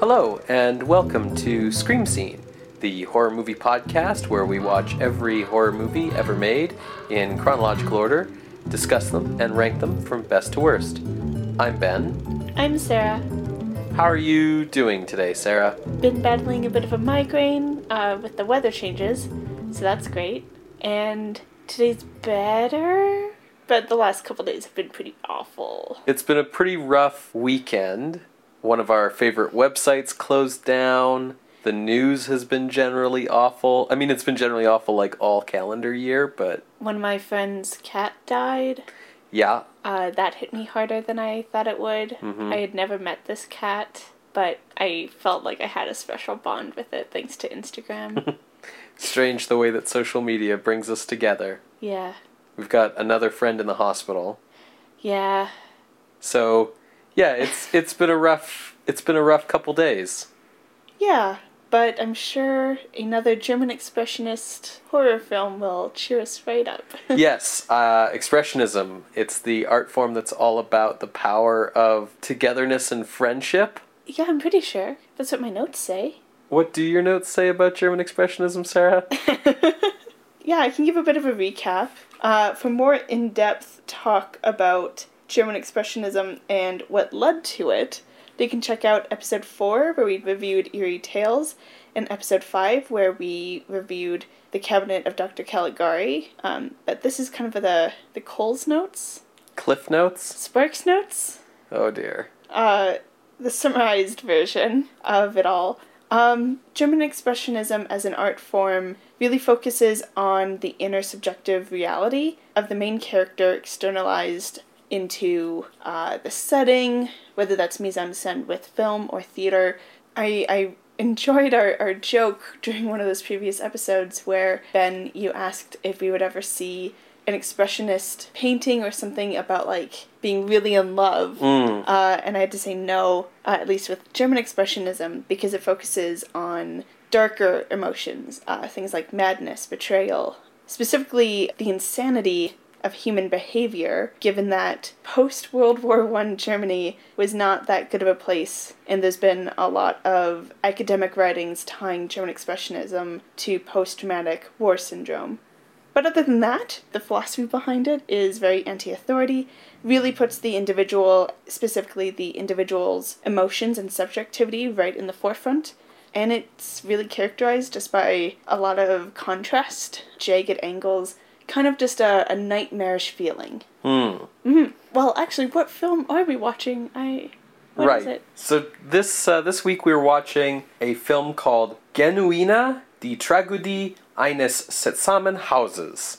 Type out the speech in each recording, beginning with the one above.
Hello, and welcome to Scream Scene, the horror movie podcast where we watch every horror movie ever made in chronological order, discuss them, and rank them from best to worst. I'm Ben. I'm Sarah. How are you doing today, Sarah? Been battling a bit of a migraine uh, with the weather changes, so that's great. And today's better, but the last couple days have been pretty awful. It's been a pretty rough weekend. One of our favorite websites closed down. The news has been generally awful. I mean, it's been generally awful like all calendar year, but When my friend's cat died, yeah, uh, that hit me harder than I thought it would. I had never met this cat, but I felt like I had a special bond with it thanks to Instagram. strange the way that social media brings us together. yeah. We've got another friend in the hospital. Yeah. So, yeah, it's it's been a rough it's been a rough couple days. Yeah, but I'm sure another German expressionist horror film will cheer us right up. yes, uh, expressionism. It's the art form that's all about the power of togetherness and friendship. Yeah, I'm pretty sure. That's what my notes say. What do your notes say about German expressionism, Sarah? Yeah, I can give a bit of a recap. Uh, for more in depth talk about German Expressionism and what led to it, they can check out episode 4, where we reviewed Eerie Tales, and episode 5, where we reviewed The Cabinet of Dr. Caligari. Um, but this is kind of the, the Coles notes, Cliff notes? Sparks notes, Oh dear. uh, the summarized version of it all. Um, German Expressionism as an art form really focuses on the inner subjective reality of the main character externalized into uh, the setting, whether that's mise en scène with film or theater. I, I enjoyed our, our joke during one of those previous episodes where, Ben, you asked if we would ever see an expressionist painting or something about like being really in love. Mm. Uh, and I had to say no, uh, at least with German Expressionism, because it focuses on darker emotions, uh, things like madness, betrayal, specifically the insanity of human behavior, given that post World War One Germany was not that good of a place, and there's been a lot of academic writings tying German Expressionism to post traumatic war syndrome. But other than that, the philosophy behind it is very anti authority, really puts the individual, specifically the individual's emotions and subjectivity, right in the forefront. And it's really characterized just by a lot of contrast, jagged angles, kind of just a, a nightmarish feeling. Hmm. Well, actually, what film are we watching? I. what right. is it? So this uh, this week we were watching a film called Genuina die Tragödie eines seltsamen Hauses.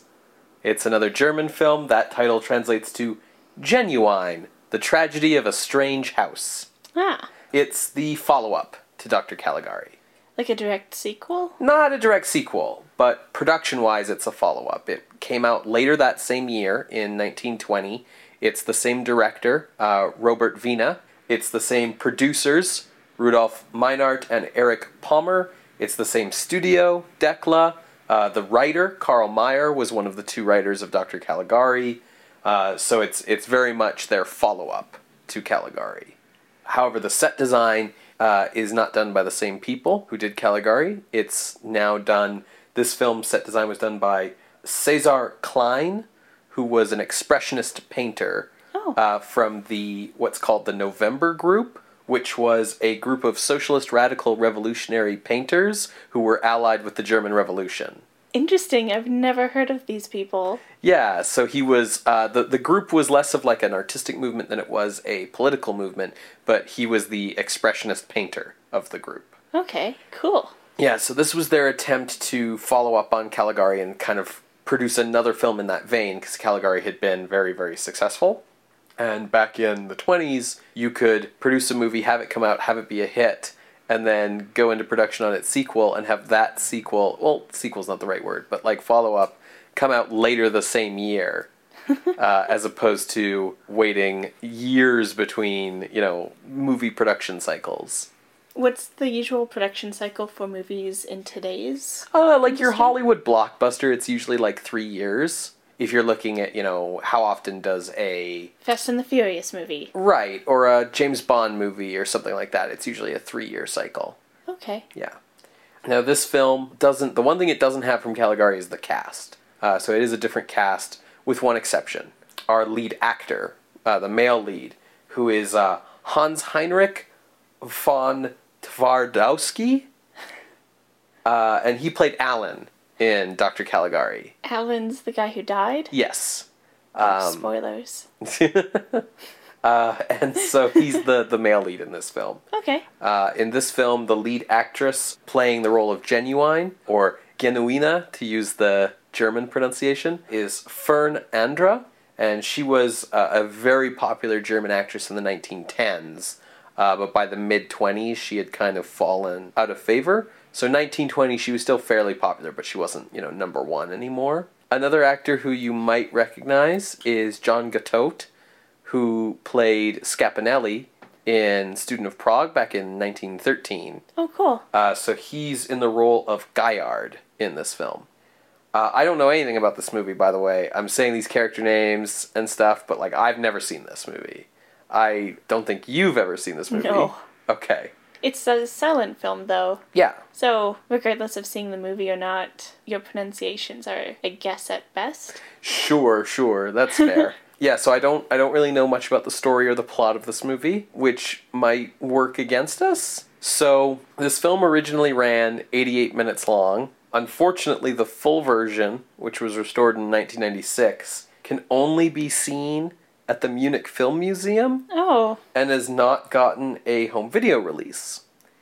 It's another German film. That title translates to Genuine: The Tragedy of a Strange House. Ah, It's the follow-up to Dr. Caligari. like a direct sequel? Not a direct sequel, but production-wise it's a follow-up. It came out later that same year in 1920. It's the same director, uh, Robert Wiener. It's the same producers, Rudolf Meinert and Erich Pommer. It's the same studio, Decla. Uh, the writer, Carl Mayer, was one of the two writers of Dr. Caligari. Uh, so it's it's very much their follow-up to Caligari. However, the set design uh, is not done by the same people who did Caligari. It's now done. This film's set design was done by Cesar Klein, who was an expressionist painter Oh. uh, from the what's called the November Group, which was a group of socialist radical revolutionary painters who were allied with the German Revolution. Interesting, I've never heard of these people. Yeah, so he was uh, the the group was less of like an artistic movement than it was a political movement, but he was the expressionist painter of the group. Okay, cool. Yeah, so this was their attempt to follow up on Caligari and kind of produce another film in that vein because Caligari had been very very successful. And back in the 20s, you could produce a movie, have it come out, have it be a hit, and then go into production on its sequel and have that sequel, well, sequel's not the right word, but like follow up, come out later the same year. uh, as opposed to waiting years between, you know, movie production cycles. What's the usual production cycle for movies in today's? Uh, like your Hollywood blockbuster, it's usually like three years. If you're looking at, you know, how often does a Fast and the Furious movie. right or a James Bond movie or something like that, it's usually a three-year cycle. Okay. Yeah. Now this film doesn't. The one thing it doesn't have from Caligari is the cast. Uh, so it is a different cast, with one exception. Our lead actor, uh, the male lead, who is uh, Hans Heinrich von Twardowski, uh, and he played Alan in Doctor Caligari. Alan's the guy who died. Yes. Oh, Um, Spoilers. uh, and so he's the the male lead in this film. Okay. Uh, in this film, the lead actress playing the role of Genuine, or Genuina to use the German pronunciation, is Fern Andra, and she was uh, a very popular German actress in the 1910s. Uh, but by the mid 20s, she had kind of fallen out of favor. So 1920, she was still fairly popular, but she wasn't, you know, number one anymore. Another actor who you might recognize is John Gottowt, who played Scapinelli in Student of Prague back in 1913. Oh, cool. Uh, so he's in the role of Guyard in this film. Uh, I don't know anything about this movie, by the way. I'm saying these character names and stuff, but like I've never seen this movie. I don't think you've ever seen this movie. No. Okay. It's a silent film, though. Yeah. So, regardless of seeing the movie or not, your pronunciations are a guess at best. Sure, sure, that's fair. yeah, so I don't I don't really know much about the story or the plot of this movie, which might work against us. So, this film originally ran 88 minutes long. Unfortunately, the full version, which was restored in 1996, can only be seen at the Munich Film Museum Oh, and has not gotten a home video release.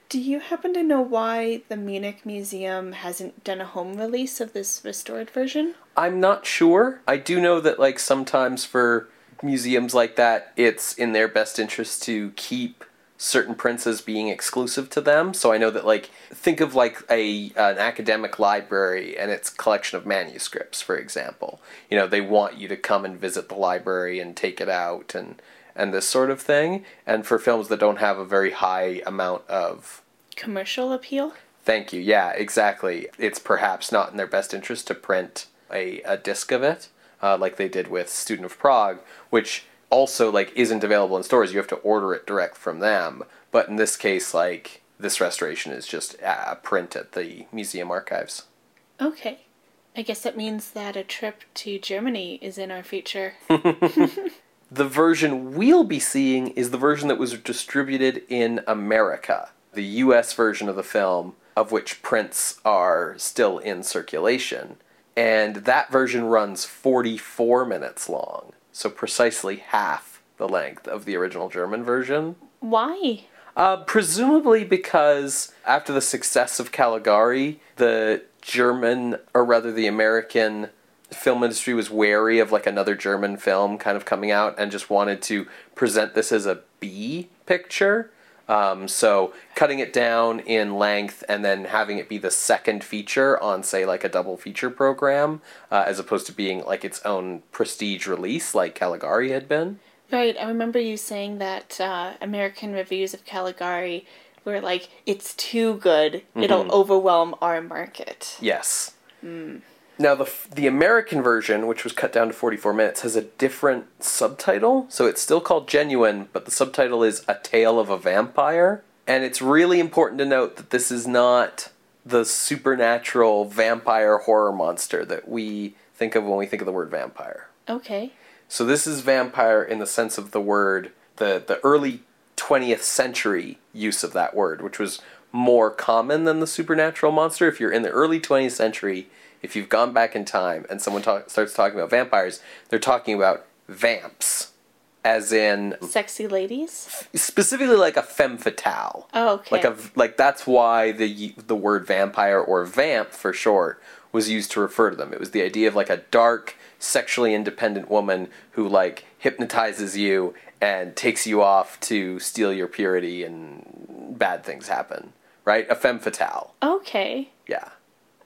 do you happen to know why the Munich Museum hasn't done a home release of this restored version? I'm not sure. I do know that like sometimes for museums like that, it's in their best interest to keep certain prints as being exclusive to them. So I know that like think of like a an academic library and its collection of manuscripts, for example. You know, they want you to come and visit the library and take it out and and this sort of thing. And for films that don't have a very high amount of Commercial appeal? Thank you. Yeah, exactly. It's perhaps not in their best interest to print a, a disc of it, uh, like they did with Student of Prague, which also like isn't available in stores. You have to order it direct from them. But in this case, like this restoration is just a print at the museum archives. Okay. I guess that means that a trip to Germany is in our future. The version we'll be seeing is the version that was distributed in America, the US version of the film, of which prints are still in circulation. And that version runs 44 minutes long, so precisely half the length of the original German version. Why? Uh, presumably because after the success of Caligari, the German, or rather the American film industry was wary of like another German film kind of coming out and just wanted to present this as a B picture. Um, so cutting it down in length and then having it be the second feature on, say, like a double feature program, uh, as opposed to being like its own prestige release like Caligari had been. Right, I remember you saying that uh, American reviews of Caligari were like, it's too good, it'll overwhelm our market. Yes. Now the the American version, which was cut down to 44 minutes, has a different subtitle. So it's still called Genuine, but the subtitle is A Tale of a Vampire. And it's really important to note that this is not the supernatural vampire horror monster that we think of when we think of the word vampire. Okay. So this is vampire in the sense of the word, the, the early 20th century use of that word, which was more common than the supernatural monster. If you're in the early 20th century, if you've gone back in time and someone talk, starts talking about vampires, they're talking about vamps, as in Sexy ladies? specifically like a femme fatale. Oh, okay. Like a like that's why the the word vampire or vamp for short was used to refer to them. It was the idea of like a dark, sexually independent woman who like hypnotizes you and takes you off to steal your purity and bad things happen. Right? A femme fatale. Okay. Yeah.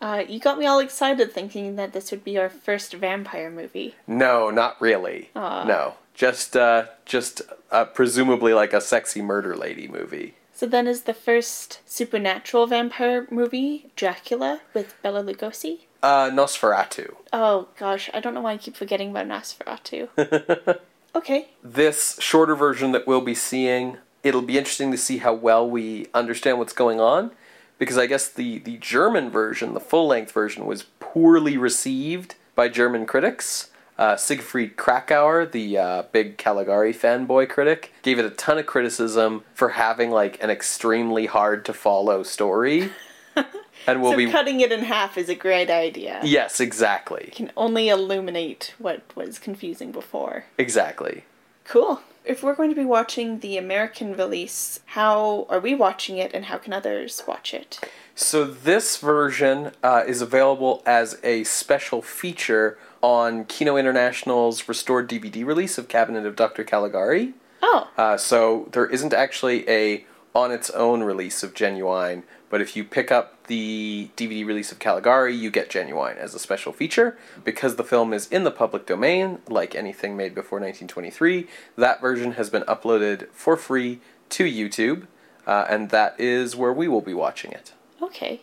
Uh, you got me all excited thinking that this would be our first vampire movie. No, not really. Aw. No. Just uh just uh, presumably like a sexy murder lady movie. So then is the first supernatural vampire movie Dracula with Bela Lugosi? Uh, Nosferatu. Oh gosh, I don't know why I keep forgetting about Nosferatu. okay. This shorter version that we'll be seeing, it'll be interesting to see how well we understand what's going on. Because I guess the, the German version, the full length version, was poorly received by German critics. Uh, Siegfried Kracauer, the uh, big Caligari fanboy critic, gave it a ton of criticism for having like an extremely hard to follow story. and we'll so be cutting it in half is a great idea. yes, exactly, You Can only illuminate what was confusing before. exactly. Cool. If we're going to be watching the American release, how are we watching it and how can others watch it? So this version uh, is available as a special feature on Kino International's restored DVD release of Cabinet of Dr. Caligari. Oh, Uh, so there isn't actually a on its own release of Genuine, but if you pick up the DVD release of Caligari, you get Genuine as a special feature. Because the film is in the public domain, like anything made before 1923, that version has been uploaded for free to YouTube, uh, and that is where we will be watching it. okay.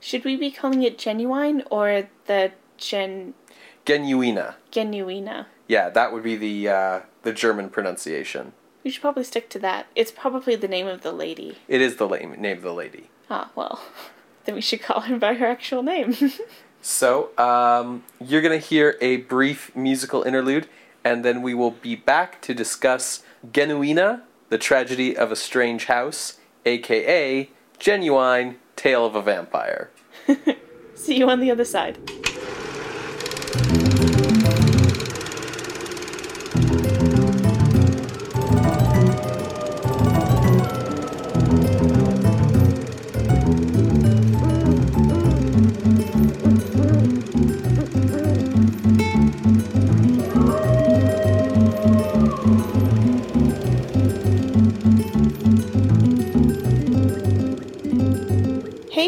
Should we be calling it genuine or the gen Genuina. genuina? Yeah, that would be the uh, the German pronunciation. We should probably stick to that. It's probably the name of the lady. It is the name of the lady. Ah, well, then we should call him by her actual name. So, um, you're going to hear a brief musical interlude, and then we will be back to discuss Genuina, the tragedy of a strange house, aka Genuine Tale of a Vampire. See you on the other side.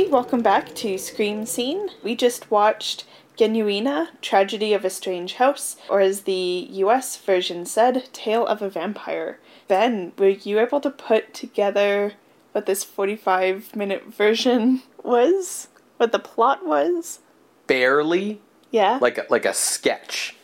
Welcome back to Scream Scene. We just watched Genuina, Tragedy of a Strange House, or as the US version said, Tale of a Vampire. Ben, were you able to put together what this 45 minute version was? What the plot was? Barely Yeah? like a, like a sketch,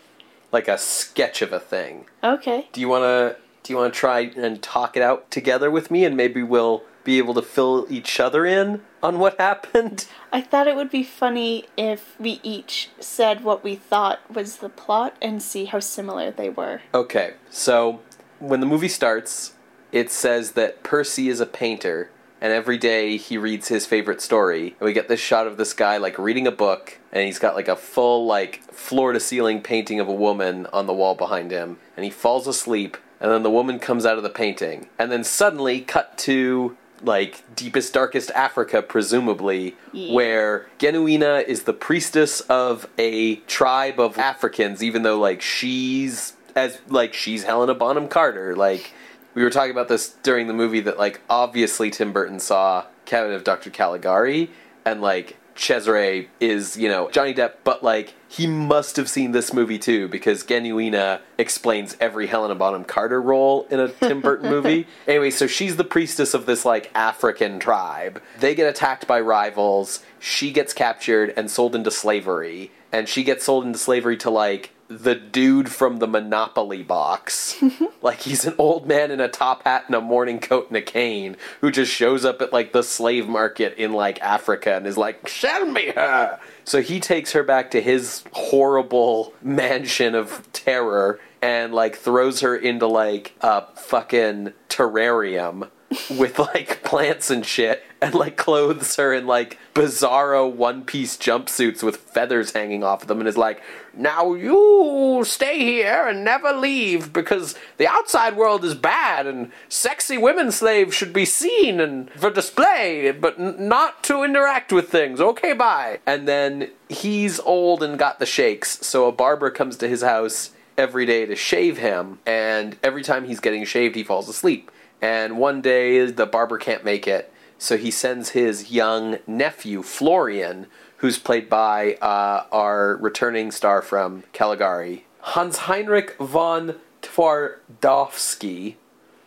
like a sketch of a thing. okay. Do you want to do you want to try and talk it out together with me, and maybe we'll be able to fill each other in on what happened? I thought it would be funny if we each said what we thought was the plot and see how similar they were. Okay, so when the movie starts, it says that Percy is a painter, and every day he reads his favorite story. And we get this shot of this guy like reading a book, and he's got like a full like floor to ceiling painting of a woman on the wall behind him, and he falls asleep, and then the woman comes out of the painting, and then suddenly cut to like deepest darkest Africa presumably Yeah. where Genuina is the priestess of a tribe of Africans even though like she's as like she's Helena Bonham Carter like we were talking about this during the movie that like obviously Tim Burton saw Cabinet of Dr. Caligari and like Cesare is, you know, Johnny Depp, but like he must have seen this movie too because Genuina explains every Helena Bonham Carter role in a Tim Burton movie. Anyway, so she's the priestess of this like African tribe. They get attacked by rivals. She gets captured and sold into slavery. And she gets sold into slavery to like the dude from the Monopoly box. like he's an old man in a top hat and a morning coat and a cane who just shows up at like the slave market in like Africa and is like, "Sell me her." So he takes her back to his horrible mansion of terror and like throws her into like a fucking terrarium with like plants and shit and like clothes her in like bizarro one piece jumpsuits with feathers hanging off of them and is like, now you stay here and never leave because the outside world is bad and sexy women slaves should be seen and for display but n- not to interact with things. Okay, bye. And then he's old and got the shakes, so a barber comes to his house every day to shave him and every time he's getting shaved he falls asleep. And one day the barber can't make it, so he sends his young nephew Florian, who's played by uh, our returning star from Caligari, Hans Heinrich von Twardowski,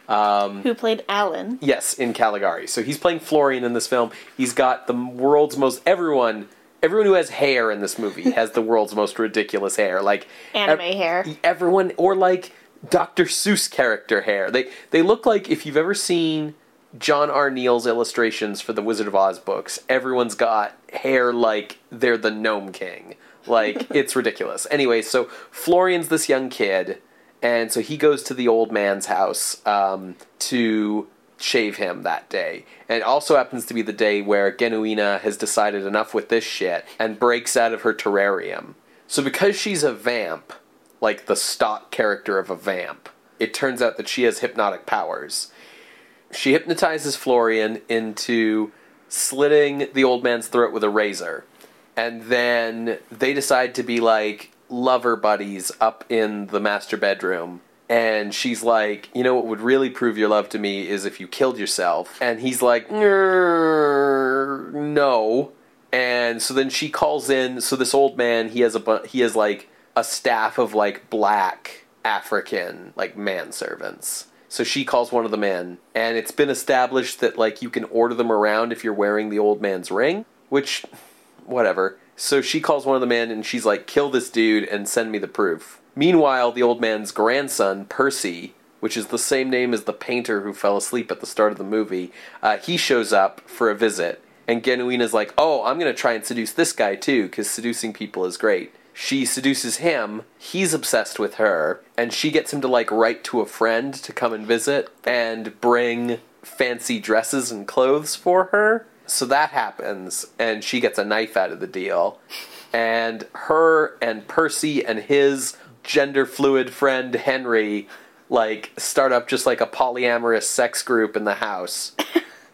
Who played Alan? Yes, in Caligari. So he's playing Florian in this film. He's got the world's most everyone everyone who has hair in this movie has the world's most ridiculous hair. Like Anime ev- hair. Everyone or like Dr. Seuss character hair. They they look like if you've ever seen John R. Neill's illustrations for the Wizard of Oz books, everyone's got hair like they're the Gnome King. Like it's ridiculous. Anyway, so Florian's this young kid, and so he goes to the old man's house um, to shave him that day. And it also happens to be the day where Genuina has decided enough with this shit and breaks out of her terrarium. So because she's a vamp, like the stock character of a vamp, it turns out that she has hypnotic powers. She hypnotizes Florian into slitting the old man's throat with a razor. And then they decide to be like lover buddies up in the master bedroom. And she's like, you know what would really prove your love to me is if you killed yourself. And he's like, no. And so then she calls in. So this old man, he has a bu- he has like a staff of like black African like manservants. So she calls one of the men, and it's been established that like you can order them around if you're wearing the old man's ring, which whatever. So she calls one of the men and she's like, kill this dude and send me the proof. Meanwhile, the old man's grandson, Percy, which is the same name as the painter who fell asleep at the start of the movie, uh, he shows up for a visit. And Genuina's like, oh, I'm going to try and seduce this guy too, because seducing people is great. She seduces him, he's obsessed with her, and she gets him to like write to a friend to come and visit and bring fancy dresses and clothes for her. So that happens, and she gets a knife out of the deal. And her and Percy and his gender fluid friend Henry like start up just like a polyamorous sex group in the house.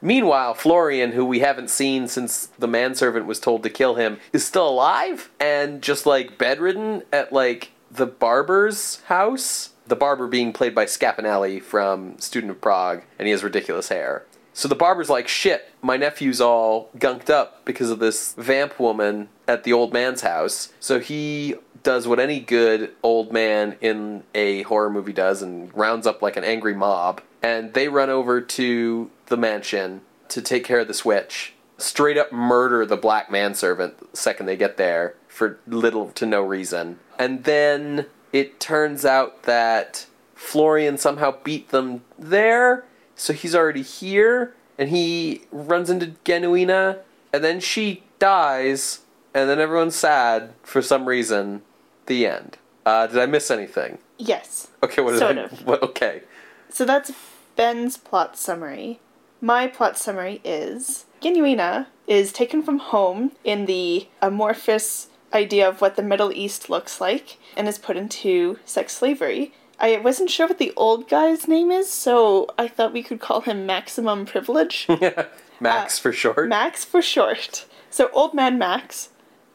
Meanwhile, Florian, who we haven't seen since the manservant was told to kill him, is still alive and just like bedridden at like the barber's house. The barber being played by Scapinelli from Student of Prague, and he has ridiculous hair. So the barber's like, shit, my nephew's all gunked up because of this vamp woman at the old man's house. So he does what any good old man in a horror movie does and rounds up like an angry mob. And they run over to the mansion to take care of this witch. Straight up murder the black manservant the second they get there for little to no reason. And then it turns out that Florian somehow beat them there so he's already here, and he runs into Genuina, and then she dies, and then everyone's sad for some reason. The end. Uh, did I miss anything? Yes. Okay, what Sort I? of. What, okay. So that's Ben's plot summary. My plot summary is Genuina is taken from home in the amorphous idea of what the Middle East looks like and is put into sex slavery. I wasn't sure what the old guy's name is, so I thought we could call him Maximum Privilege. Max Uh, for short. Max for short. So old man Max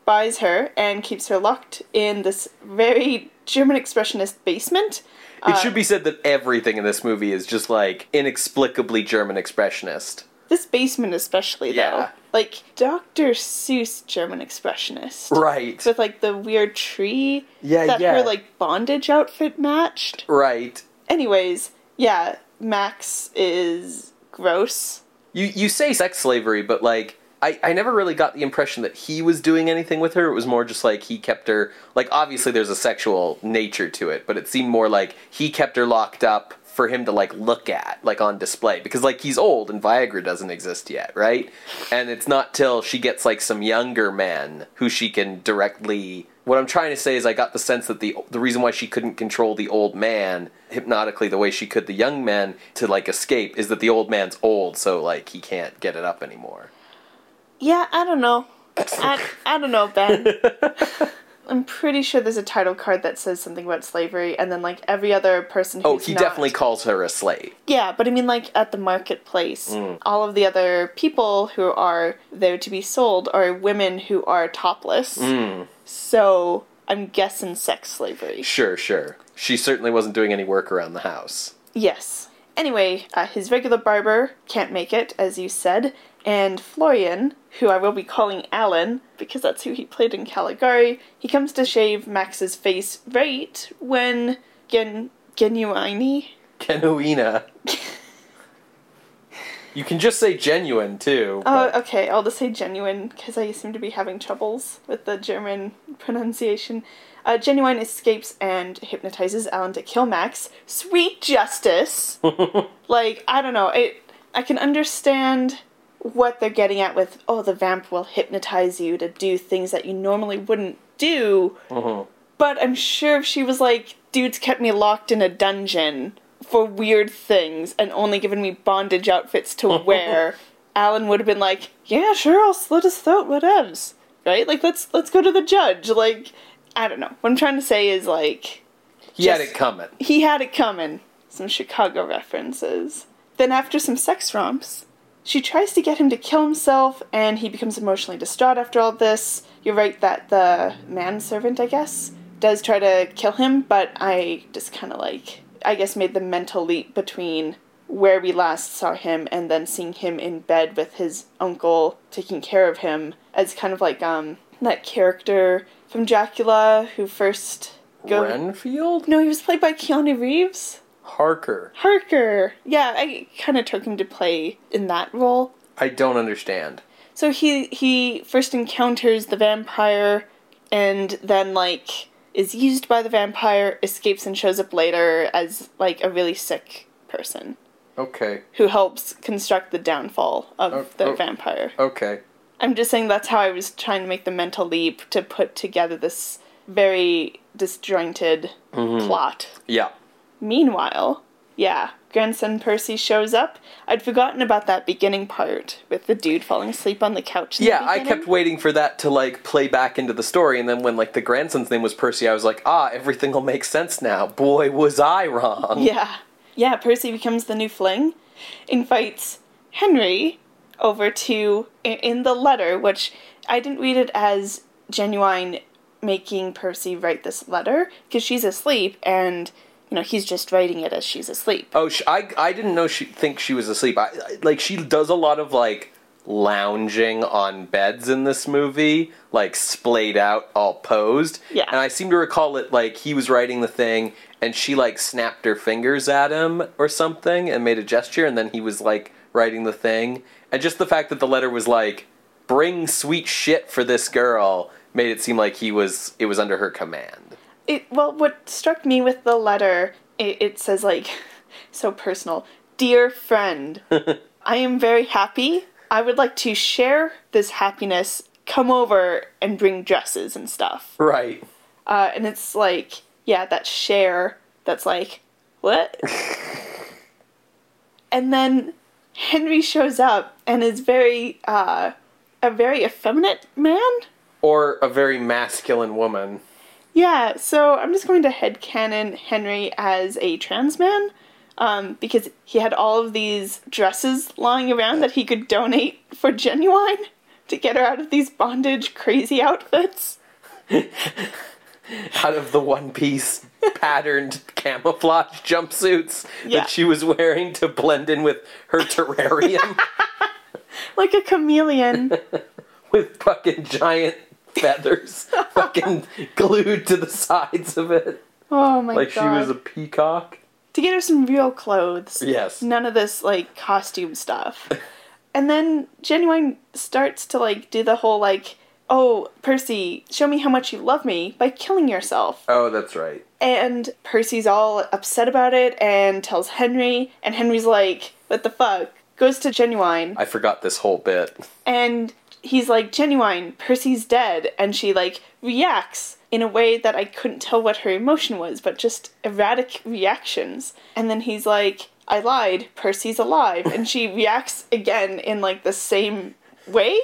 buys her and keeps her locked in this very German expressionist basement. It uh, should be said that everything in this movie is just like inexplicably German expressionist. This basement especially though. Yeah. Like Dr. Seuss German expressionist. Right. With like the weird tree Yeah, that yeah. her like bondage outfit matched. Right. Anyways, yeah, Max is gross. You you say sex slavery, but like I, I never really got the impression that he was doing anything with her. It was more just like he kept her like obviously there's a sexual nature to it, but it seemed more like he kept her locked up for him to like look at, like on display. Because like he's old and Viagra doesn't exist yet, right? And it's not till she gets like some younger men who she can directly what I'm trying to say is I got the sense that the the reason why she couldn't control the old man hypnotically the way she could the young men to like escape is that the old man's old, so like he can't get it up anymore. Yeah, I don't know. I, I don't know, Ben. I'm pretty sure there's a title card that says something about slavery, and then like every other person Oh, he not- definitely calls her a slave. Yeah, but I mean, like at the marketplace, Mm. all of the other people who are there to be sold are women who are topless. Mm. So I'm guessing sex slavery. Sure, sure. She certainly wasn't doing any work around the house. Yes. Anyway, uh, his regular barber can't make it, as you said, and Florian, who I will be calling Alan, because that's who he played in Caligari, he comes to shave Max's face right when Gen Genuini Genuina. You can just say genuine too. Oh, but- okay. I'll just say genuine because I seem to be having troubles with the German pronunciation. Uh, genuine escapes and hypnotizes Alan to kill Max. Sweet justice. like I don't know. It. I can understand what they're getting at with oh the vamp will hypnotize you to do things that you normally wouldn't do. Mhm. But I'm sure if she was like, dudes kept me locked in a dungeon for weird things and only given me bondage outfits to wear, Alan would have been like, yeah, sure, I'll slit his throat, whatevs. Right? Like, let's let's go to the judge. Like, I don't know. What I'm trying to say is like, he had it coming. he had it coming. Some Chicago references. Then after some sex romps, she tries to get him to kill himself, and he becomes emotionally distraught after all this. You're right that the manservant, I guess, does try to kill him, but I just kind of like, I guess, made the mental leap between where we last saw him and then seeing him in bed with his uncle taking care of him as kind of like um that character from Dracula who first go Renfield? no, he was played by Keanu Reeves. Harker. Harker. Yeah, I kind of took him to play in that role. I don't understand. So he he first encounters the vampire and then like is used by the vampire, escapes and shows up later as like a really sick person Okay. who helps construct the downfall of Oh, the oh. vampire. Okay. I'm just saying that's how I was trying to make the mental leap to put together this very disjointed mm-hmm. plot. Yeah. Meanwhile, yeah, grandson Percy shows up. I'd forgotten about that beginning part with the dude falling asleep on the couch. in the Yeah, I kept waiting for that to like play back into the story, and then when like the grandson's name was Percy, I was like, ah, everything will make sense now. Boy, was I wrong. Yeah, yeah. Percy becomes the new fling, invites Henry over to in the letter, which I didn't read it as genuine making Percy write this letter because she's asleep and you know he's just writing it as she's asleep. Oh, sh- I I didn't know she think she was asleep. I, I like she does a lot of like lounging on beds in this movie, like splayed out, all posed. Yeah. And I seem to recall it like he was writing the thing, and she like snapped her fingers at him or something and made a gesture, and then he was like writing the thing. And just the fact that the letter was like, "Bring sweet shit for this girl," made it seem like he was it was under her command. It well, what struck me with the letter, it, it says like so personal. Dear friend, I am very happy. I would like to share this happiness. Come over and bring dresses and stuff. Right. Uh, and it's like, yeah, that share. That's like, what? and then Henry shows up and is very, uh, a very effeminate man. Or a very masculine woman. Yeah, so I'm just going to headcanon Henry as a trans man um, because he had all of these dresses lying around that he could donate for Genuine to get her out of these bondage crazy outfits. out of the one piece patterned camouflage jumpsuits Yeah. that she was wearing to blend in with her terrarium Like a chameleon. with fucking giant feathers fucking glued to the sides of it Oh my god. like god. she was a peacock To get her some real clothes. yes None of this, like, costume stuff. and then Genuine starts to, like, do the whole, like, oh, Percy, show me how much you love me by killing yourself. oh that's right And Percy's all upset about it and tells Henry, and Henry's like, what the fuck? Goes to Genuine, i forgot this whole bit and he's like, Genuine, Percy's dead. And she, like, reacts in a way that I couldn't tell what her emotion was, but just erratic reactions. And then he's like, I lied, Percy's alive. And she reacts again in, like, the same way.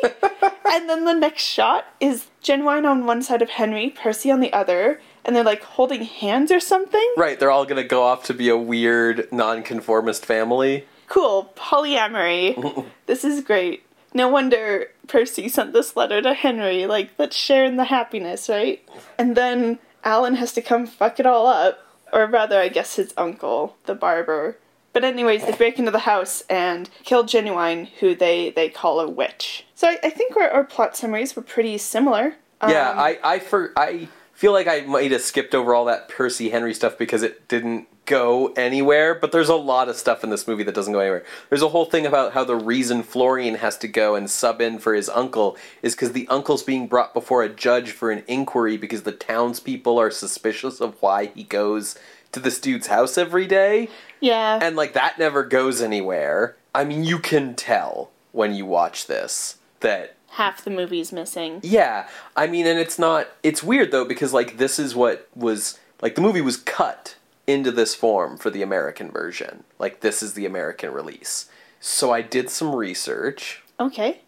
and then the next shot is Genuine on one side of Henry, Percy on the other, and they're like holding hands or something. right they're all gonna go off to be a weird nonconformist family Cool, polyamory. this is great. No wonder Percy sent this letter to Henry, like, let's share in the happiness, right? And then Alan has to come fuck it all up. Or rather, I guess his uncle, the barber. But anyways, they break into the house and kill Genuine, who they, they call a witch. So I, I think our, our plot summaries were pretty similar. yeah Um, i i for i feel like I might have skipped over all that Percy Henry stuff because it didn't go anywhere, but there's a lot of stuff in this movie that doesn't go anywhere. There's a whole thing about how the reason Florian has to go and sub in for his uncle is because the uncle's being brought before a judge for an inquiry because the townspeople are suspicious of why he goes to this dude's house every day. Yeah. And like that never goes anywhere. I mean, you can tell when you watch this that Half the movie's missing. yeah, I mean, and it's not. It's weird though because like this is what was like the movie was cut into this form for the American version. Like this is the American release. So I did some research. Okay.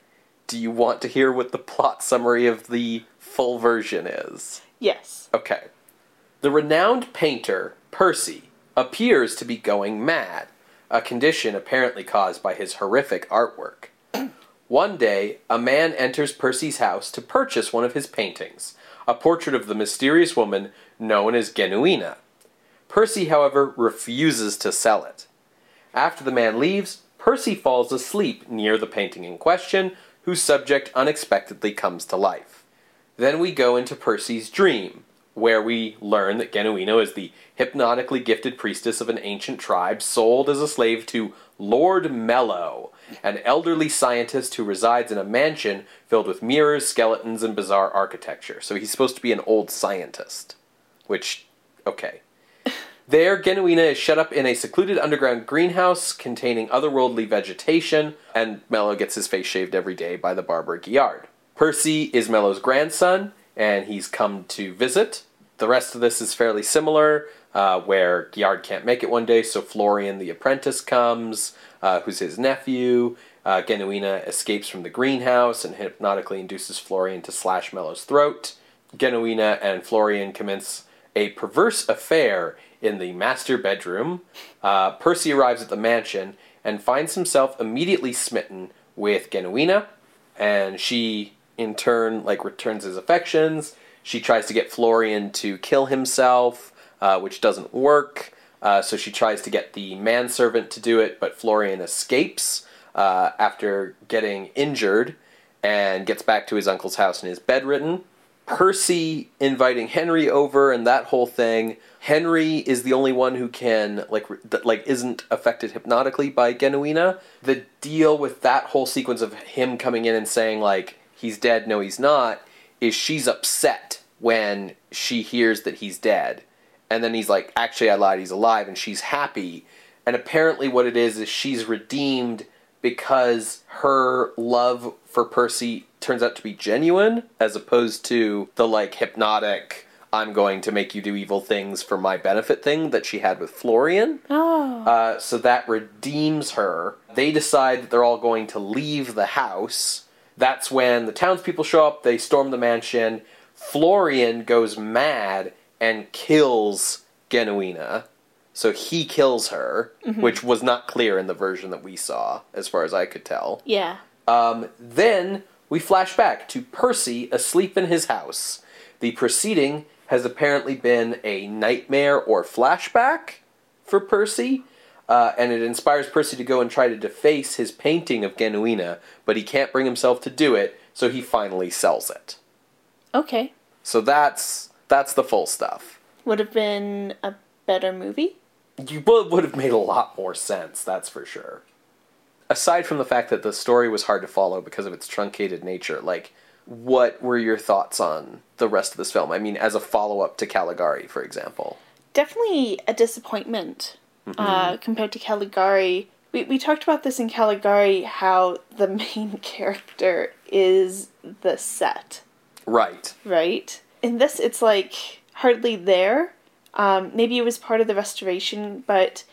Do you want to hear what the plot summary of the full version is? Yes. Okay. The renowned painter, Percy, appears to be going mad, a condition apparently caused by his horrific artwork. One day, a man enters Percy's house to purchase one of his paintings, a portrait of the mysterious woman known as Genuina. Percy, however, refuses to sell it. After the man leaves, Percy falls asleep near the painting in question, whose subject unexpectedly comes to life. Then we go into Percy's dream, where we learn that Genuino is the hypnotically gifted priestess of an ancient tribe sold as a slave to Lord Mello, an elderly scientist who resides in a mansion filled with mirrors, skeletons, and bizarre architecture. So he's supposed to be an old scientist. Which, okay. There, Genuina is shut up in a secluded underground greenhouse containing otherworldly vegetation, and Mello gets his face shaved every day by the barber Guillard. Percy is Mello's grandson, and he's come to visit. The rest of this is fairly similar, uh, where Guillard can't make it one day, so Florian the apprentice comes, uh, who's his nephew. Uh, Genuina escapes from the greenhouse and hypnotically induces Florian to slash Mello's throat. Genuina and Florian commence a perverse affair in the master bedroom. Uh, Percy arrives at the mansion and finds himself immediately smitten with Genuina, and she, in turn, like returns his affections. She tries to get Florian to kill himself, uh, which doesn't work. Uh, so she tries to get the manservant to do it, but Florian escapes uh, after getting injured and gets back to his uncle's house and is bedridden. Percy inviting Henry over and that whole thing. Henry is the only one who can like that like isn't affected hypnotically by Genuina. The deal with that whole sequence of him coming in and saying like he's dead, no he's not, is she's upset when she hears that he's dead. And then he's like, actually I lied, he's alive, and she's happy. And apparently what it is is she's redeemed because her love for Percy turns out to be genuine as opposed to the like hypnotic I'm going to make you do evil things for my benefit thing that she had with Florian. Oh. Uh, so that redeems her. They decide that they're all going to leave the house. That's when the townspeople show up, they storm the mansion. Florian goes mad and kills Genuina. So he kills her, which was not clear in the version that we saw, as far as I could tell. yeah. Um, then we flash back to Percy asleep in his house. The proceeding has apparently been a nightmare or flashback for Percy, uh, and it inspires Percy to go and try to deface his painting of Genuina, but he can't bring himself to do it, so he finally sells it. Okay. So that's that's the full stuff. Would have been a better movie. You would would have made a lot more sense, that's for sure. Aside from the fact that the story was hard to follow because of its truncated nature, like, what were your thoughts on the rest of this film? I mean, as a follow up to Caligari, for example. Definitely a disappointment uh, compared to Caligari. We, we talked about this in Caligari how the main character is the set, Right. right? In this, it's like hardly there. Um, maybe it was part of the restoration, but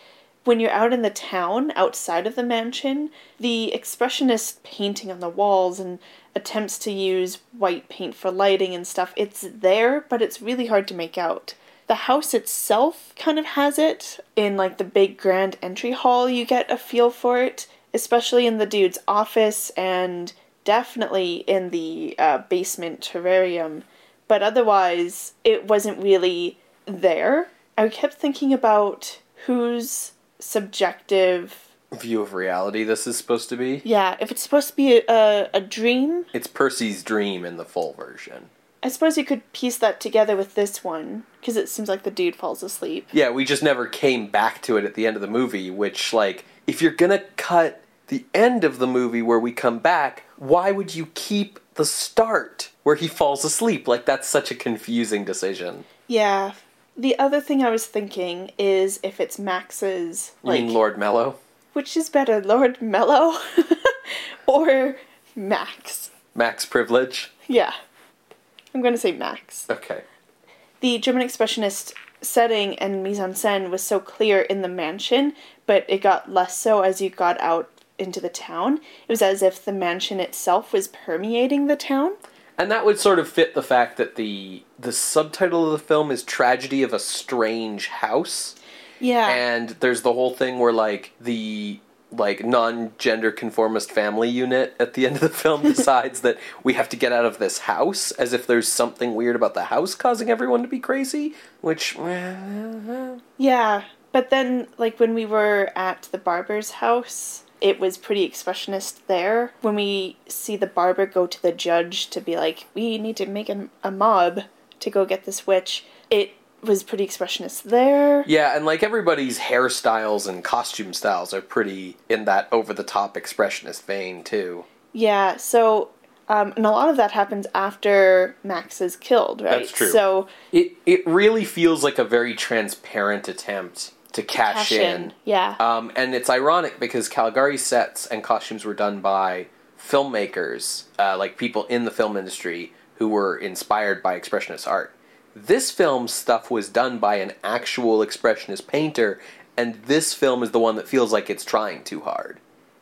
when you're out in the town outside of the mansion, the expressionist painting on the walls and attempts to use white paint for lighting and stuff, it's there, but it's really hard to make out. The house itself kind of has it. In like the big grand entry hall, you get a feel for it, especially in the dude's office and definitely in the uh, basement terrarium. But otherwise, it wasn't really there. I kept thinking about whose subjective. View of reality this is supposed to be. Yeah, if it's supposed to be a, a, a dream, It's Percy's dream in the full version. I suppose you could piece that together with this one because it seems like the dude falls asleep. Yeah, we just never came back to it at the end of the movie, which, like, if you're gonna cut the end of the movie where we come back, why would you keep the start where he falls asleep? Like, that's such a confusing decision. Yeah. The other thing I was thinking is if it's Max's You like mean Lord Melo? which is better, Lord Melo or Max? Max Privilege? Yeah. I'm going to say Max. Okay. The German expressionist setting and mise en scène was so clear in the mansion, but it got less so as you got out into the town. It was as if the mansion itself was permeating the town. And that would sort of fit the fact that the the subtitle of the film is Tragedy of a Strange House. Yeah. and there's the whole thing where like the like non-gender conformist family unit at the end of the film decides that we have to get out of this house as if there's something weird about the house causing everyone to be crazy which Yeah, but then, like, when we were at the barber's house, it was pretty expressionist there. When we see the barber go to the judge to be like, we need to make a, a mob to go get this witch, it was pretty expressionist there. yeah and like everybody's hairstyles and costume styles are pretty in that over-the-top expressionist vein too Yeah, so, um, and a lot of that happens after Max is killed, right? That's true. So, it it really feels like a very transparent attempt to cash, cash in in. Yeah. Um, and it's ironic because Caligari sets and costumes were done by filmmakers, uh, like people in the film industry who were inspired by Expressionist art. This film's stuff was done by an actual Expressionist painter, and this film is the one that feels like it's trying too hard.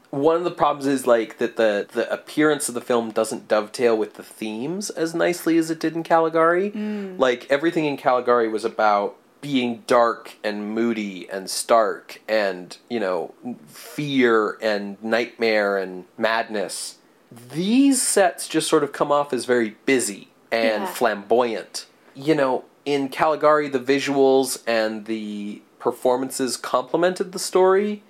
One of the problems is like that the the appearance of the film doesn't dovetail with the themes as nicely as it did in Caligari. Like everything in Caligari was about being dark and moody and stark and, you know, fear and nightmare and madness. These sets just sort of come off as very busy and Yeah. flamboyant. You know, in Caligari, the visuals and the performances complemented the story,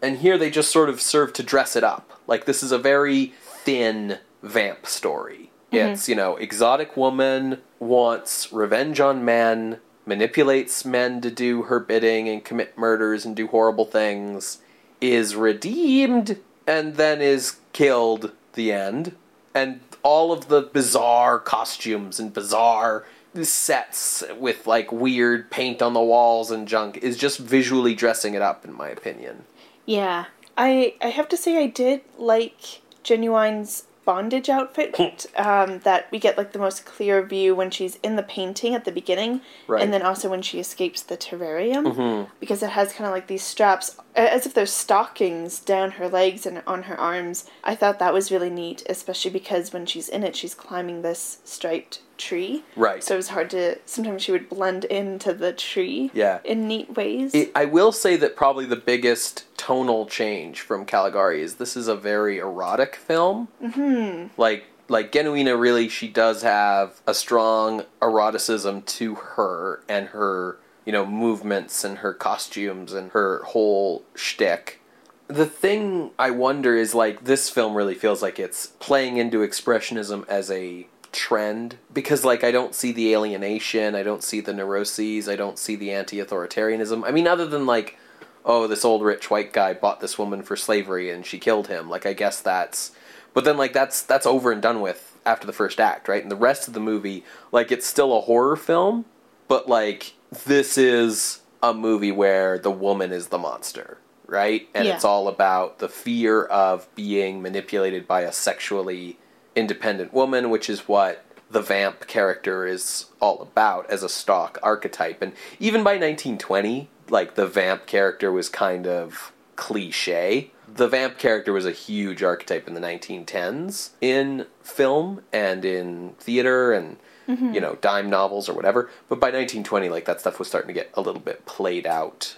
and here they just sort of serve to dress it up. Like, this is a very thin vamp story. Mm-hmm. It's, you know, exotic woman wants revenge on men, manipulates men to do her bidding and commit murders and do horrible things, is redeemed, and then is killed the end. And all of the bizarre costumes and bizarre sets with like weird paint on the walls and junk is just visually dressing it up in my opinion. Yeah. I I have to say I did like Genuine's bondage outfit. um, that we get like the most clear view when she's in the painting at the beginning, Right. and then also when she escapes the terrarium, because it has kind of like these straps, as if there's stockings down her legs and on her arms. I thought that was really neat, especially because when she's in it, she's climbing this striped tree. Right. So it was hard to. Sometimes she would blend into the tree. Yeah. In neat ways. It, I will say that probably the biggest tonal change from Caligari is this is a very erotic film. Mm-hmm. Like like Genuina really she does have a strong eroticism to her and her you know movements and her costumes and her whole shtick. The thing I wonder is like this film really feels like it's playing into expressionism as a trend because like I don't see the alienation, I don't see the neuroses, I don't see the anti-authoritarianism. I mean other than like oh this old rich white guy bought this woman for slavery and she killed him. Like I guess that's but then like that's that's over and done with after the first act, right? And the rest of the movie like it's still a horror film, but like this is a movie where the woman is the monster, right? And Yeah. it's all about the fear of being manipulated by a sexually independent woman, which is what the vamp character is all about as a stock archetype. And even by 1920, like the vamp character was kind of cliche. The vamp character was a huge archetype in the 1910s in film and in theater and mm-hmm. you know dime novels or whatever. But by 1920, like that stuff was starting to get a little bit played out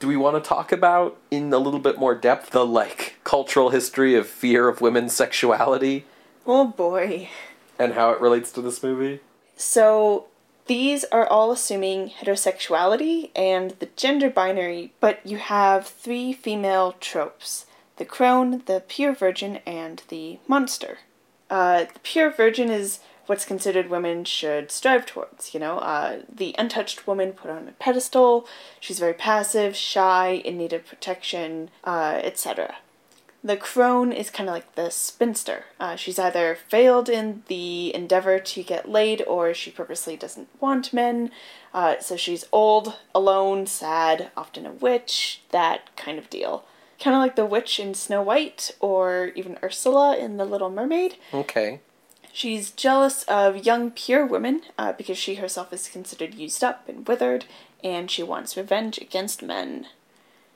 do we want to talk about in a little bit more depth the like cultural history of fear of women's sexuality oh boy. and how it relates to this movie? So these are all assuming heterosexuality and the gender binary, but you have three female tropes the crone, the pure virgin, and the monster. Uh, the pure virgin is what's considered women should strive towards. You know, uh, the untouched woman put on a pedestal. She's very passive, shy, in need of protection, uh, etc. The crone is kind of like the spinster. Uh, she's either failed in the endeavor to get laid or she purposely doesn't want men. Uh, so she's old, alone, sad, often a witch, that kind of deal. Kind of like the witch in Snow White or even Ursula in The Little Mermaid. Okay. She's jealous of young, pure women uh, because she herself is considered used up and withered, and she wants revenge against men.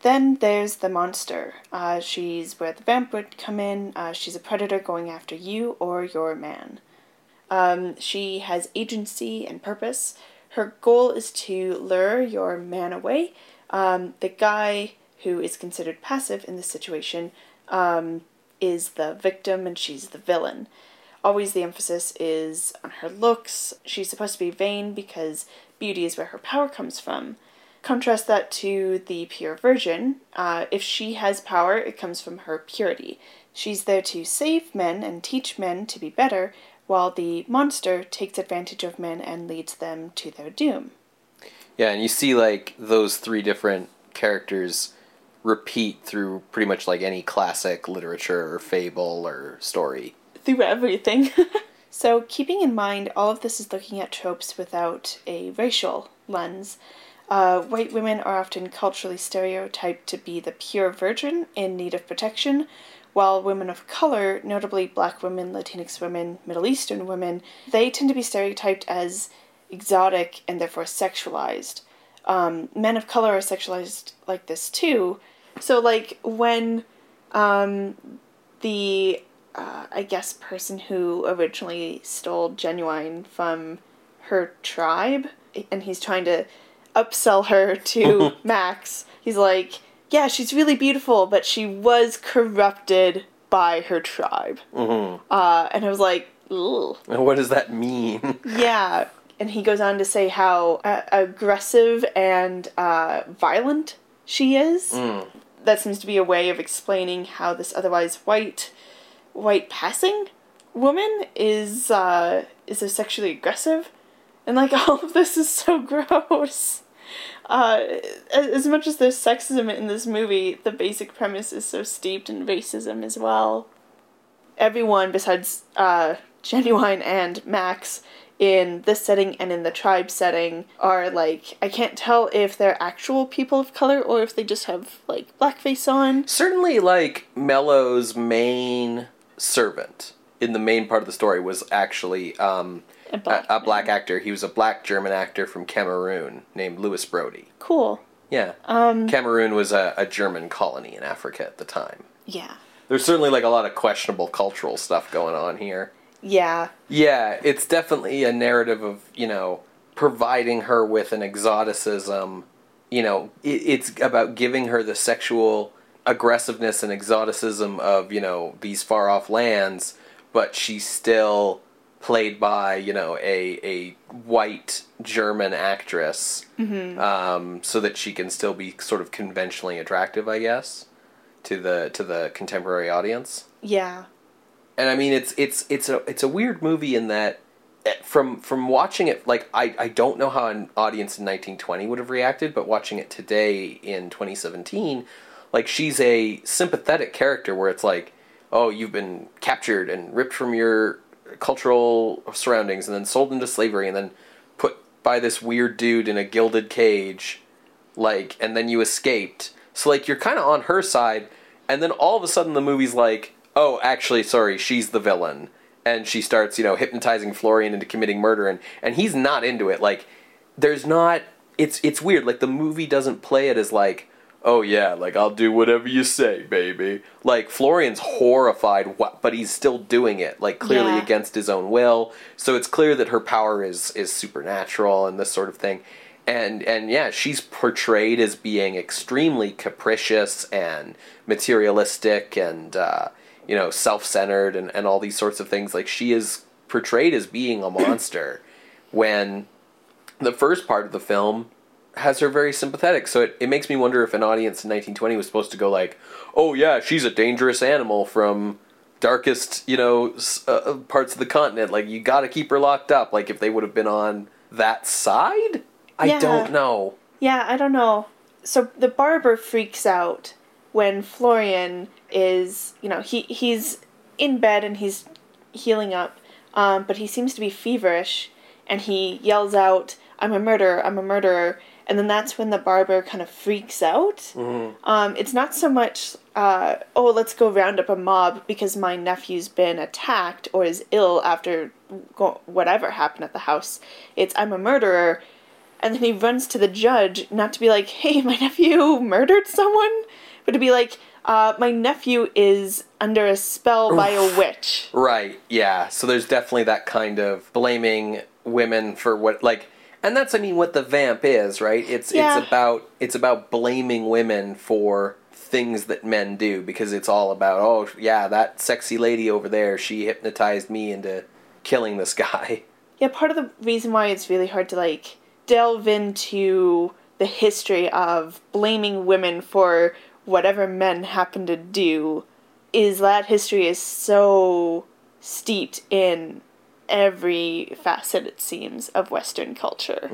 Then there's the monster. Uh, she's where the vamp would come in. Uh, she's a predator going after you or your man. Um, she has agency and purpose. Her goal is to lure your man away. Um, the guy who is considered passive in this situation um, is the victim and she's the villain. Always the emphasis is on her looks. She's supposed to be vain because beauty is where her power comes from. Contrast that to the pure virgin. Uh, if she has power, it comes from her purity. She's there to save men and teach men to be better, while the monster takes advantage of men and leads them to their doom. Yeah, and you see like those three different characters repeat through pretty much like any classic literature or fable or story. Through everything. so, keeping in mind all of this is looking at tropes without a racial lens. Uh, white women are often culturally stereotyped to be the pure virgin in need of protection, while women of color, notably black women, Latinx women, Middle Eastern women, they tend to be stereotyped as exotic and therefore sexualized. Um, men of color are sexualized like this too. So, like, when um, the, uh, I guess, person who originally stole Genuine from her tribe, and he's trying to upsell her to Max. He's like, yeah, she's really beautiful, but she was corrupted by her tribe. Mm-hmm. Uh, and I was like, Ugh. And what does that mean? yeah. And he goes on to say how uh, aggressive and uh, violent she is. Mm. That seems to be a way of explaining how this otherwise white, white passing woman is uh, is so sexually aggressive, and like all of this is so gross uh, as much as there's sexism in this movie, the basic premise is so steeped in racism as well. Everyone besides uh, Genuine and Max in this setting and in the tribe setting are like I can't tell if they're actual people of color or if they just have like blackface on. Certainly, like Melo's main servant in the main part of the story was actually um, A a, black a black actor. He was a black German actor from Cameroon named Louis Brody. Cool. Yeah. Um, Cameroon was a, a German colony in Africa at the time. yeah. There's certainly like a lot of questionable cultural stuff going on here. Yeah. Yeah, it's definitely a narrative of, you know, providing her with an exoticism. You know, it, it's about giving her the sexual aggressiveness and exoticism of, you know, these far off lands, but she's still played by, you know, a, a white German actress um, so that she can still be sort of conventionally attractive, I guess, to the to the contemporary audience Yeah. and I mean it's it's it's a it's a weird movie in that eh, from from watching it like I I don't know how an audience in 1920 would have reacted but watching it today in 2017 like she's a sympathetic character where it's like oh you've been captured and ripped from your cultural surroundings and then sold into slavery and then put by this weird dude in a gilded cage like and then you escaped. So like you're kind of on her side and then all of a sudden the movie's like oh actually sorry she's the villain. And she starts you know hypnotizing florian into committing murder and and he's not into it. Like there's not it's it's weird. Like the movie doesn't play it as like oh yeah like i'll do whatever you say baby. Like florian's horrified but he's still doing it like clearly Yeah. against his own will. So it's clear that her power is is supernatural and this sort of thing. And and yeah she's portrayed as being extremely capricious and materialistic and uh, you know self-centered and, and all these sorts of things. Like she is portrayed as being a monster. When the first part of the film has her very sympathetic so it, it makes me wonder if an audience in 1920 was supposed to go like oh yeah she's a dangerous animal from darkest, you know, uh, uh, parts of the continent. Like you got to keep her locked up. Like if they would have been on that side, I Yeah. don't know. Yeah, I don't know. So the barber freaks out when Florian is, you know, he he's in bed and he's healing up, um, but he seems to be feverish, and he yells out, "I'm a murderer! I'm a murderer!" And then that's when the barber kind of freaks out. Um, it's not so much, uh, oh, let's go round up a mob because my nephew's been attacked or is ill after go- whatever happened at the house. It's, I'm a murderer. And then he runs to the judge, not to be like, hey, my nephew murdered someone, but to be like, uh, my nephew is under a spell by a witch. Right. Yeah. So there's definitely that kind of blaming women for what like and that's I mean what the vamp is, right? It's Yeah. it's about it's about blaming women for things that men do because it's all about oh yeah, that sexy lady over there, she hypnotized me into killing this guy. Yeah, part of the reason why it's really hard to like delve into the history of blaming women for whatever men happen to do is that history is so steeped in every facet it seems of western culture.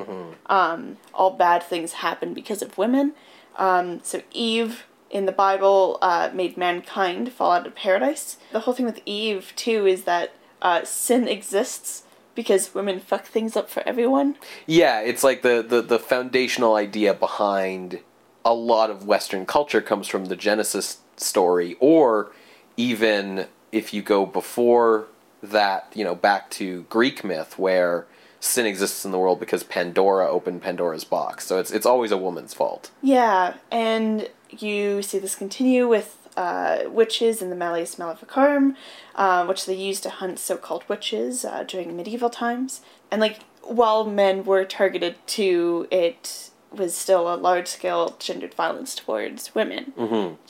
Um, all bad things happen because of women. Um, so eve in the bible uh, made mankind fall out of paradise. The whole thing with eve too is that uh, sin exists because women fuck things up for everyone. Yeah, it's like the, the, the foundational idea behind a lot of Western culture comes from the Genesis story, or even if you go before that, you know, back to Greek myth where sin exists in the world because Pandora opened Pandora's box. So it's it's always a woman's fault. Yeah, and you see this continue with uh, witches in the Malleus Maleficarum, uh, which they used to hunt so-called witches uh, during medieval times. And like, while men were targeted too, it was still a large-scale gendered violence towards women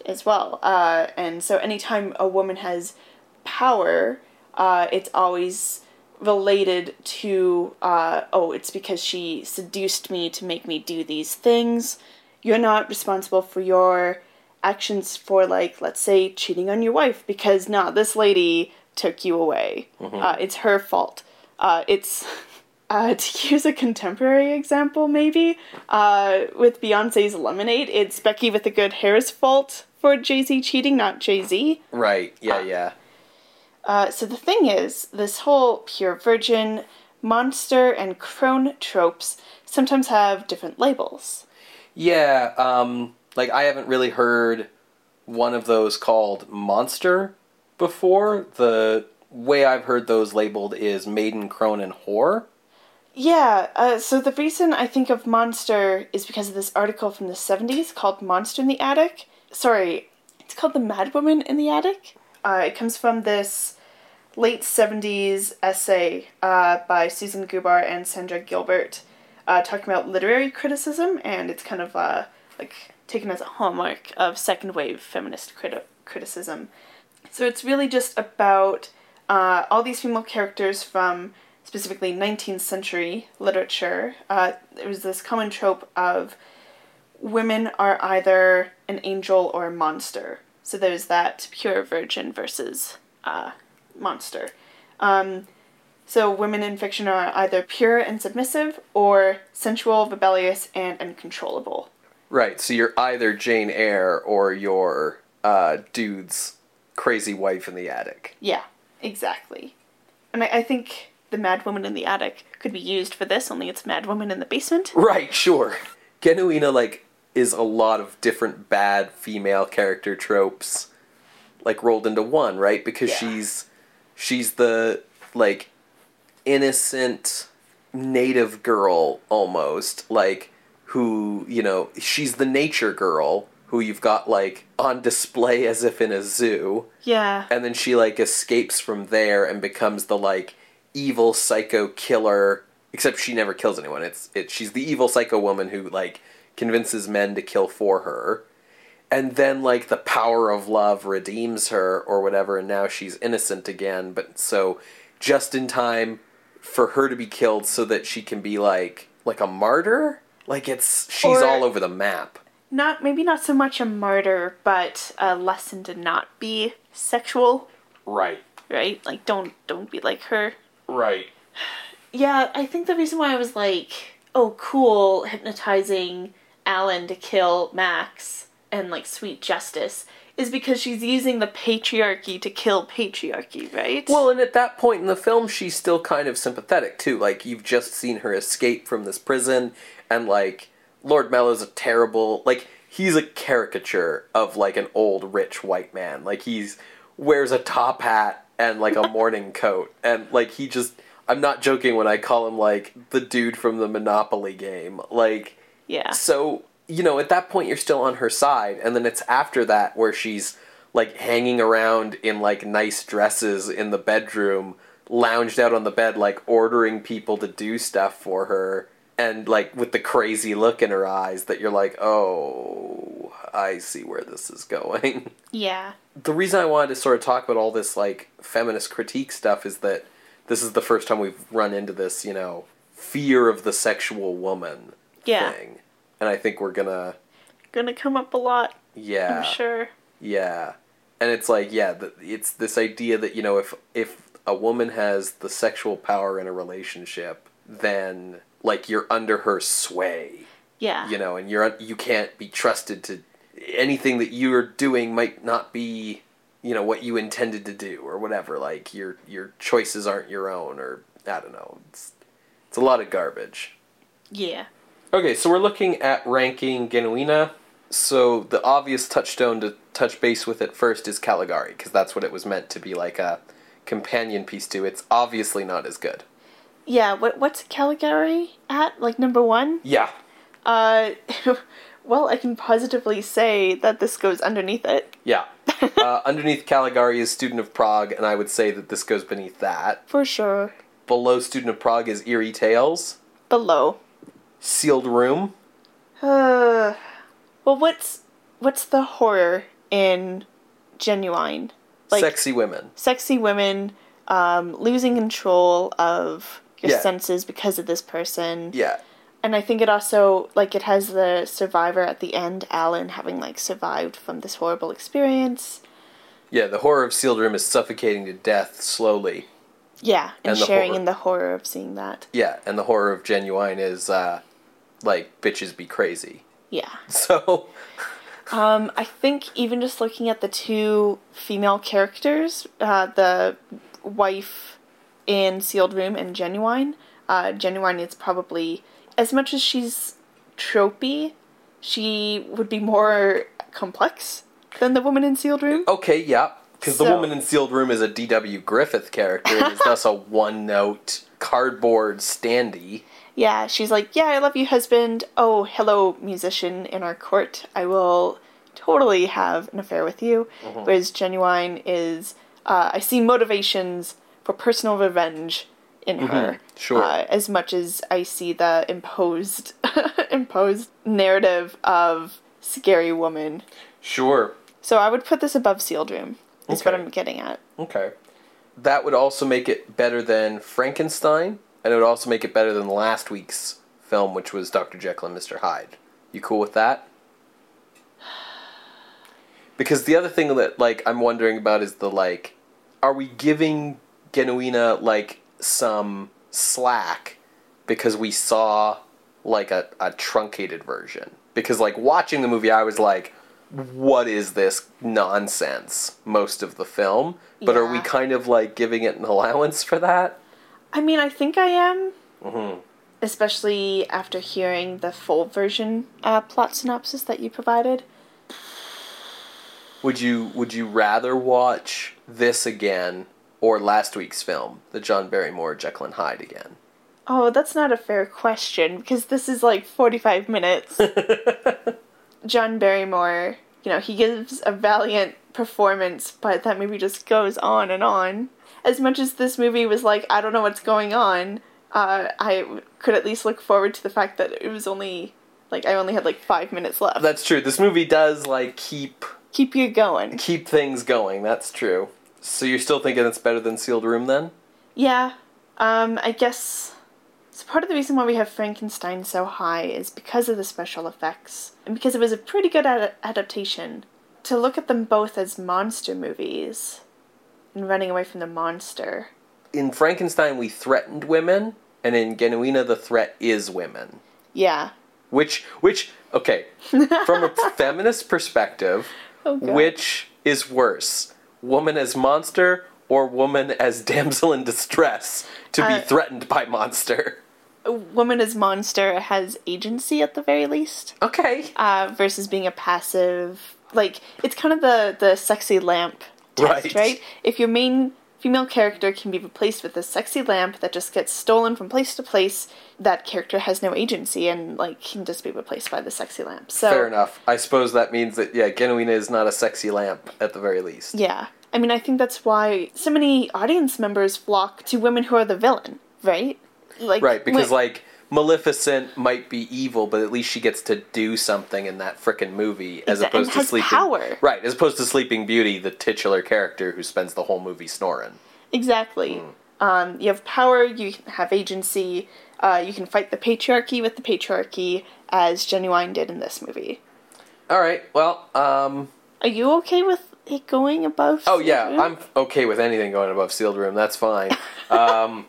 as well. Uh, and so, anytime a woman has power, uh, it's always related to uh, oh it's because she seduced me to make me do these things. You're not responsible for your actions for like let's say cheating on your wife because nah this lady took you away. Uh, it's her fault. Uh, it's uh, to use a contemporary example maybe uh, with beyonce's lemonade it's becky with the good hair's fault for jay-z cheating not jay-z. Right. Yeah, yeah. Uh, so the thing is, this whole pure virgin, monster, and crone tropes sometimes have different labels. Yeah, um like I haven't really heard one of those called monster before. The way I've heard those labeled is maiden, crone, and whore. Yeah, uh, so the reason I think of monster is because of this article from the 70s called Monster in the Attic. Sorry, it's called The Mad Woman in the Attic. Uh, it comes from this late 70s essay uh, by Susan Gubar and Sandra Gilbert uh, talking about literary criticism, and it's kind of uh, like taken as a hallmark of second wave feminist criti- criticism. So it's really just about uh, all these female characters from specifically 19th century literature. Uh, there was this common trope of women are either an angel or a monster. So there's that pure virgin versus uh, monster. Um, so women in fiction are either pure and submissive or sensual, rebellious, and uncontrollable. Right, so you're either Jane Eyre or your uh, dude's crazy wife in the attic. Yeah, exactly. And I, I think the Mad Woman in the Attic could be used for this, only it's Mad Woman in the basement. Right, sure. Genuina, like, is a lot of different bad female character tropes, like, rolled into one, right? Because Yeah. she's she's the, like, innocent native girl, almost, like, who, you know, she's the nature girl who you've got, like, on display as if in a zoo. Yeah. and then she like escapes from there and becomes the like evil psycho killer except she never kills anyone it's it she's the evil psycho woman who like convinces men to kill for her and then like the power of love redeems her or whatever and now she's innocent again but so just in time for her to be killed so that she can be like like a martyr like it's she's Or- all over the map Not maybe not so much a martyr, but a lesson to not be sexual. Right. right? Like don't don't be like her. Right. Yeah, I think the reason why I was like, oh cool, hypnotizing Alan to kill Max and like sweet justice is because she's using the patriarchy to kill patriarchy, right? Well, and at that point in the film, she's still kind of sympathetic too. Like you've just seen her escape from this prison, and like Lord Melo's a terrible like he's a caricature of like an old rich white man. Like he's wears a top hat and like a morning coat, and like he just. I'm not joking when I call him like the dude from the Monopoly game. Like yeah. so you know at that point you're still on her side and then it's after that where she's like hanging around in like nice dresses in the bedroom lounged out on the bed like ordering people to do stuff for her and like with the crazy look in her eyes that you're like oh i see where this is going Yeah. the reason i wanted to sort of talk about all this like feminist critique stuff is that this is the first time we've run into this you know fear of the sexual woman Yeah. thing and i think we're gonna Gonna come up a lot, yeah I'm sure. yeah and it's like yeah the, it's this idea that you know if if a woman has the sexual power in a relationship then like you're under her sway Yeah. you know and you're you can't be trusted to anything that you're doing might not be you know what you intended to do or whatever like your your choices aren't your own or i don't know it's it's a lot of garbage Yeah. Okay, so we're looking at ranking Genuina. So the obvious touchstone to touch base with it first is Caligari, because that's what it was meant to be like a companion piece to. It's obviously not as good. Yeah, what what's Caligari at? Like number one? Yeah. Uh well, I can positively say that this goes underneath it. Yeah. uh, underneath Caligari is Student of Prague, and I would say that this goes beneath that. For sure. Below Student of Prague is Eerie Tales, Below. Sealed Room. Uh well what's what's the horror in genuine? Like Sexy Women. sexy women um losing control of your Yeah. senses because of this person. Yeah. And I think it also like it has the survivor at the end, Alan having like survived from this horrible experience. Yeah, the horror of Sealed Room is suffocating to death slowly. Yeah, and, And sharing horror. in the horror of seeing that. Yeah, and the horror of Genuine is, uh, like, bitches be crazy. Yeah. So, Um, I think even just looking at the two female characters, uh, the wife in Sealed Room and Genuine, uh, Genuine is probably, as much as she's tropey, she would be more complex than the woman in Sealed Room. okay, yeah. Because the woman in Sealed Room is a D.W. Griffith character and is thus a one note cardboard standee. Yeah, she's like, Yeah, I love you, husband. Oh, hello, musician in our court. I will totally have an affair with you. Whereas Genuine is, uh, I see motivations for personal revenge in her. sure. Uh, as much as I see the imposed, imposed narrative of scary woman. Sure. So I would put this above Sealed Room. Is what I'm getting at. Okay. That would also make it better than Frankenstein, and it would also make it better than last week's film, which was Dr. Jekyll and Mr. Hyde. You cool with that? Because the other thing that like I'm wondering about is the like are we giving Genuina like some slack because we saw like a, a truncated version? Because like watching the movie I was like what is this nonsense most of the film but are we kind of like giving it an allowance for that I mean, I think I am. mm-hmm. especially after hearing the full version uh, plot synopsis that you provided. would you would you rather watch this again or last week's film the john barrymore jekyll and hyde again Oh, that's not a fair question because this is like 45 minutes. John Barrymore, you know, he gives a valiant performance, but that movie just goes on and on. As much as this movie was like, I don't know what's going on, uh, I could at least look forward to the fact that it was only, like, I only had like five minutes left. that's true this movie does like keep Keep you going. keep things going that's true so you're still thinking it's better than sealed room then Yeah, um, I guess. So part of the reason why we have Frankenstein so high is because of the special effects, and because it was a pretty good ad- adaptation. To look at them both as monster movies, and running away from the monster. In Frankenstein, we threatened women, and in Genuina, the threat is women. Yeah. Which, which, okay, from a feminist perspective, Oh, which is worse, woman as monster or woman as damsel in distress to be Uh, threatened by monster? Woman as monster has agency at the very least, Okay. uh, versus being a passive. Like it's kind of the the sexy lamp test, Right. right? If your main female character can be replaced with a sexy lamp that just gets stolen from place to place, that character has no agency and like can just be replaced by the sexy lamp. So Fair enough. I suppose that means that, yeah, Genuina is not a sexy lamp at the very least. Yeah. I mean, I think that's why so many audience members flock to women who are the villain, right? Like Right, because, when- like, Maleficent might be evil, but at least she gets to do something in that frickin' movie as opposed to Sleeping power. Right, as opposed to Sleeping Beauty, the titular character who spends the whole movie snoring. exactly. Hmm. Um, you have power. You have agency. Uh, you can fight the patriarchy with the patriarchy, as Genuine did in this movie. All right, well, um, Are you okay with it going above? oh yeah, Room? I'm okay with anything going above Sealed Room. That's fine. um,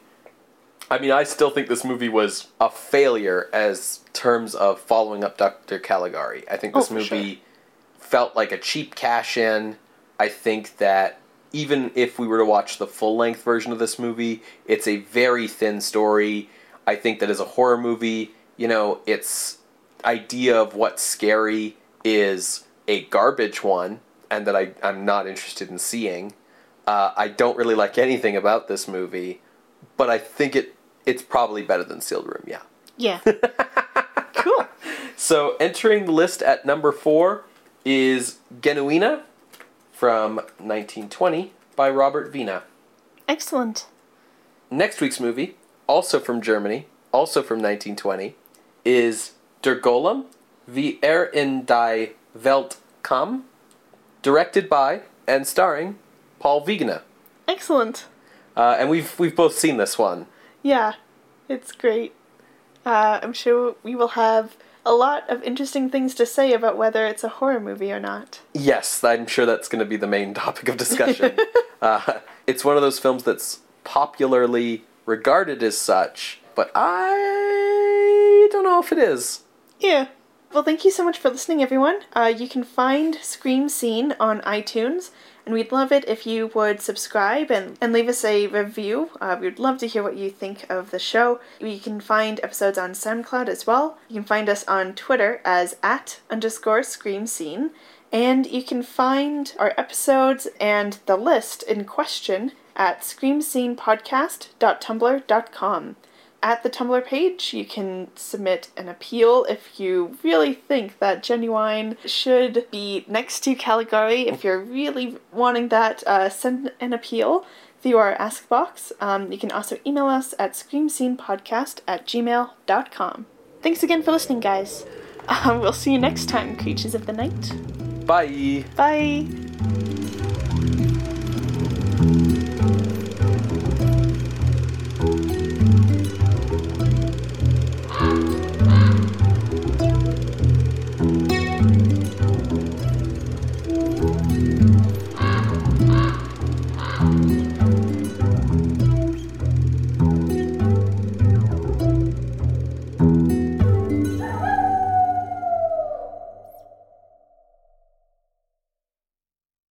I mean, I still think this movie was a failure as terms of following up Dr. Caligari. I think Oh, this for movie sure. felt like a cheap cash in. I think that even if we were to watch the full length version of this movie, it's a very thin story. I think that as a horror movie, you know, its idea of what's scary is a garbage one, and that I, I'm not interested in seeing. Uh, I don't really like anything about this movie, but I think it it's probably better than Sealed Room, yeah. Yeah. cool. So entering the list at number four is Genuina from 1920 by Robert Wiene. Excellent. Next week's movie, also from Germany, also from 1920, is Der Golem, Wie er in die Welt kam, directed by and starring Paul Wegener. Excellent. Uh, and we've we've both seen this one. Yeah, it's great. Uh, I'm sure we will have a lot of interesting things to say about whether it's a horror movie or not. Yes, I'm sure that's going to be the main topic of discussion. uh, it's one of those films that's popularly regarded as such, but I don't know if it is. Yeah. Well, thank you so much for listening, everyone. Uh, you can find Scream Scene on iTunes, and we'd love it if you would subscribe and, and leave us a review. Uh, we'd love to hear what you think of the show. You can find episodes on SoundCloud as well. You can find us on Twitter as at underscore Scream Scene. And you can find our episodes and the list in question at screamscenepodcast.tumblr.com. At the Tumblr page, you can submit an appeal if you really think that Genuine should be next to Caligari. If you're really wanting that, uh, send an appeal through our Ask box. Um, you can also email us at screamscenepodcast at gmail.com. Thanks again for listening, guys. Uh, we'll see you next time, Creatures of the Night. Bye. Bye.